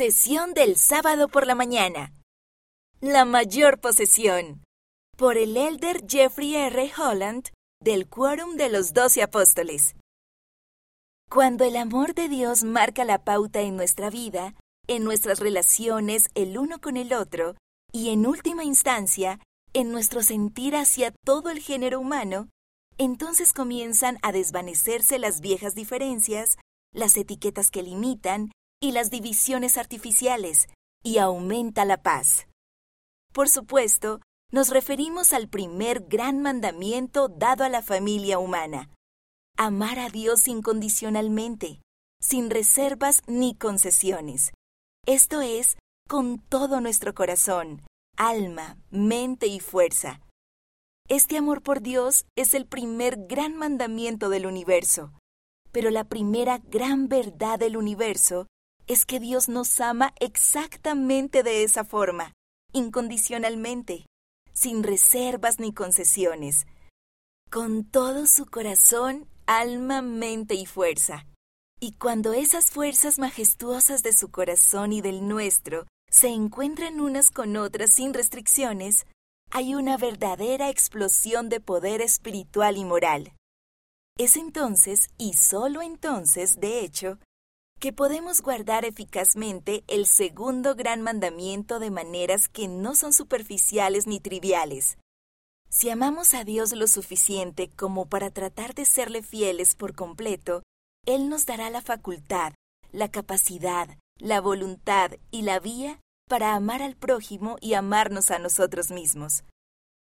Sesión del sábado por la mañana. La mayor posesión. Por el elder Jeffrey R. Holland del Quórum de los Doce Apóstoles. Cuando el amor de Dios marca la pauta en nuestra vida, en nuestras relaciones el uno con el otro y en última instancia, en nuestro sentir hacia todo el género humano, entonces comienzan a desvanecerse las viejas diferencias, las etiquetas que limitan y las divisiones artificiales, y aumenta la paz. Por supuesto, nos referimos al primer gran mandamiento dado a la familia humana. Amar a Dios incondicionalmente, sin reservas ni concesiones. Esto es, con todo nuestro corazón, alma, mente y fuerza. Este amor por Dios es el primer gran mandamiento del universo. Pero la primera gran verdad del universo es que Dios nos ama exactamente de esa forma, incondicionalmente, sin reservas ni concesiones, con todo su corazón, alma, mente y fuerza. Y cuando esas fuerzas majestuosas de su corazón y del nuestro se encuentran unas con otras sin restricciones, hay una verdadera explosión de poder espiritual y moral. Es entonces, y solo entonces, de hecho, que podemos guardar eficazmente el segundo gran mandamiento de maneras que no son superficiales ni triviales. Si amamos a Dios lo suficiente como para tratar de serle fieles por completo, Él nos dará la facultad, la capacidad, la voluntad y la vía para amar al prójimo y amarnos a nosotros mismos.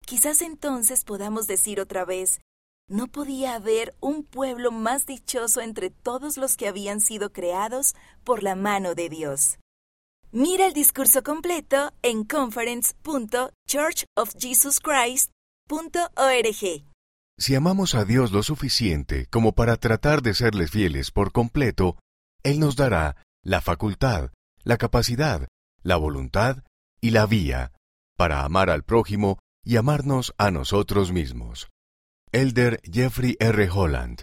Quizás entonces podamos decir otra vez, no podía haber un pueblo más dichoso entre todos los que habían sido creados por la mano de Dios. Mira el discurso completo en conference.churchofjesuschrist.org. Si amamos a Dios lo suficiente como para tratar de serles fieles por completo, Él nos dará la facultad, la capacidad, la voluntad y la vía para amar al prójimo y amarnos a nosotros mismos. Elder Jeffrey R. Holland